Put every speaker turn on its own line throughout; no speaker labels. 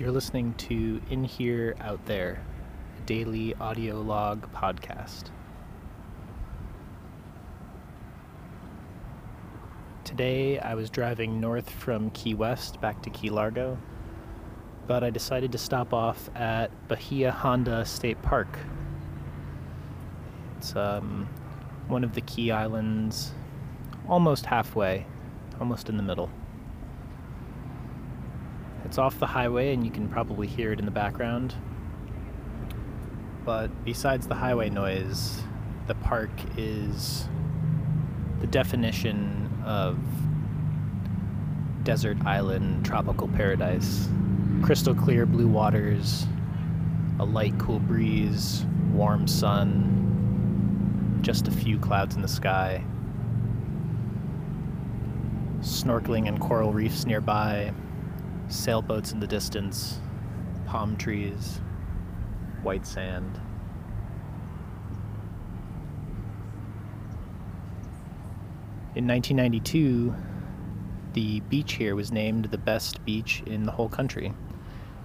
You're listening to In Here, Out There, a daily audio log podcast. Today I was driving north from Key West back to Key Largo, but I decided to stop off at Bahia Honda State Park. It's um, one of the Key Islands, almost halfway, almost in the middle. It's off the highway and you can probably hear it in the background. But besides the highway noise, the park is the definition of desert island tropical paradise. Crystal clear blue waters, a light cool breeze, warm sun, just a few clouds in the sky. Snorkeling and coral reefs nearby, sailboats in the distance, palm trees, white sand. In 1992, the beach here was named the best beach in the whole country.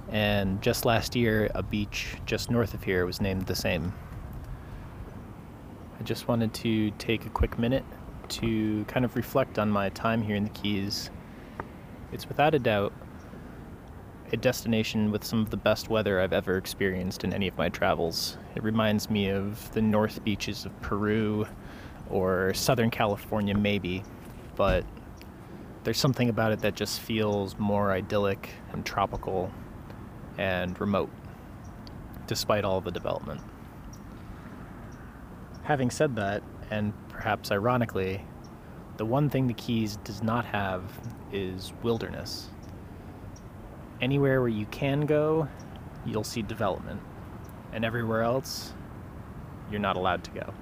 And just last year, a beach just north of here was named the same. I just wanted to take a quick minute to kind of reflect on my time here in the Keys. It's without a doubt a destination with some of the best weather I've ever experienced in any of my travels. It reminds me of the north beaches of Peru or Southern California, maybe, but there's something about it that just feels more idyllic and tropical and remote, despite all the development. Having said that, and perhaps ironically, the one thing the Keys does not have is wilderness anywhere where you can go, you'll see development. And everywhere else, you're not allowed to go.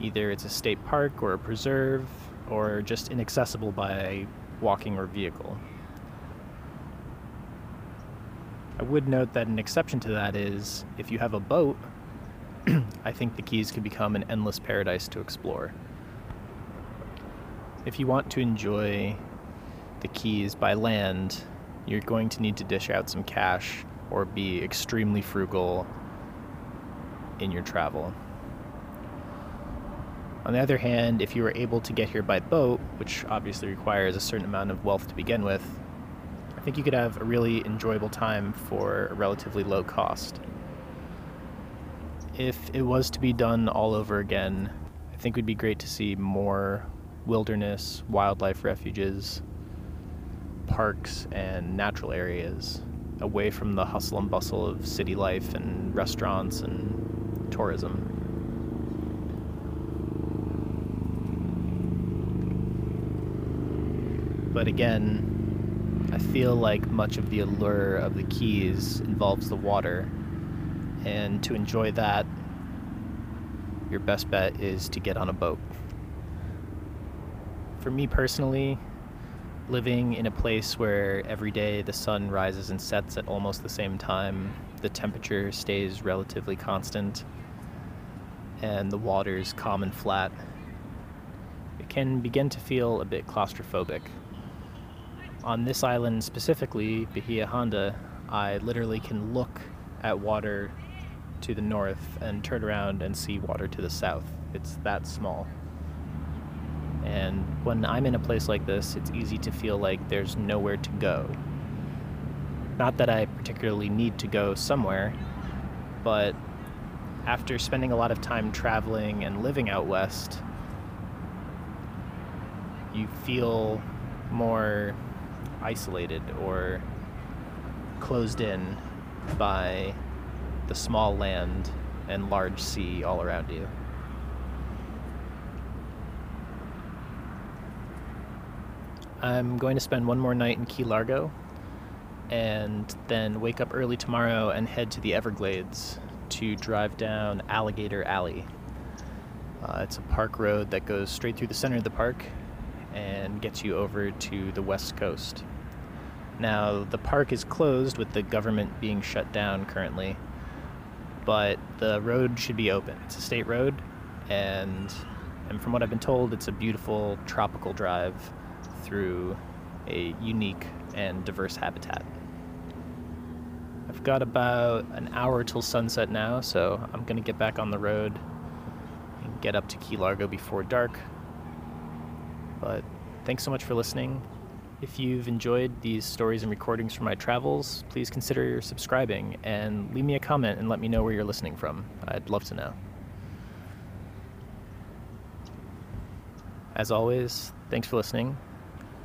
Either it's a state park or a preserve or just inaccessible by walking or vehicle. I would note that an exception to that is if you have a boat, I think the Keys could become an endless paradise to explore. If you want to enjoy the Keys by land, you're going to need to dish out some cash or be extremely frugal in your travel. On the other hand, if you were able to get here by boat, which obviously requires a certain amount of wealth to begin with, I think you could have a really enjoyable time for a relatively low cost. If it was to be done all over again, I think it would be great to see more wilderness, wildlife refuges, parks and natural areas away from the hustle and bustle of city life and restaurants and tourism. But again, I feel like much of the allure of the Keys involves the water, and to enjoy that, your best bet is to get on a boat. For me personally, living in a place where every day the sun rises and sets at almost the same time, the temperature stays relatively constant, and the water's calm and flat, it can begin to feel a bit claustrophobic. On this island specifically, Bahia Honda, I literally can look at water to the north and turn around and see water to the south. It's that small. And when I'm in a place like this, it's easy to feel like there's nowhere to go. Not that I particularly need to go somewhere, but after spending a lot of time traveling and living out west, you feel more isolated or closed in by the small land and large sea all around you. I'm going to spend one more night in Key Largo and then wake up early tomorrow and head to the Everglades to drive down Alligator Alley. Uh, it's a park road that goes straight through the center of the park and gets you over to the west coast. Now, the park is closed with the government being shut down currently, but the road should be open. It's a state road, and, and from what I've been told, it's a beautiful tropical drive through a unique and diverse habitat. I've got about an hour till sunset now, so I'm going to get back on the road and get up to Key Largo before dark. But thanks so much for listening. If you've enjoyed these stories and recordings from my travels, please consider subscribing and leave me a comment and let me know where you're listening from. I'd love to know. As always, thanks for listening,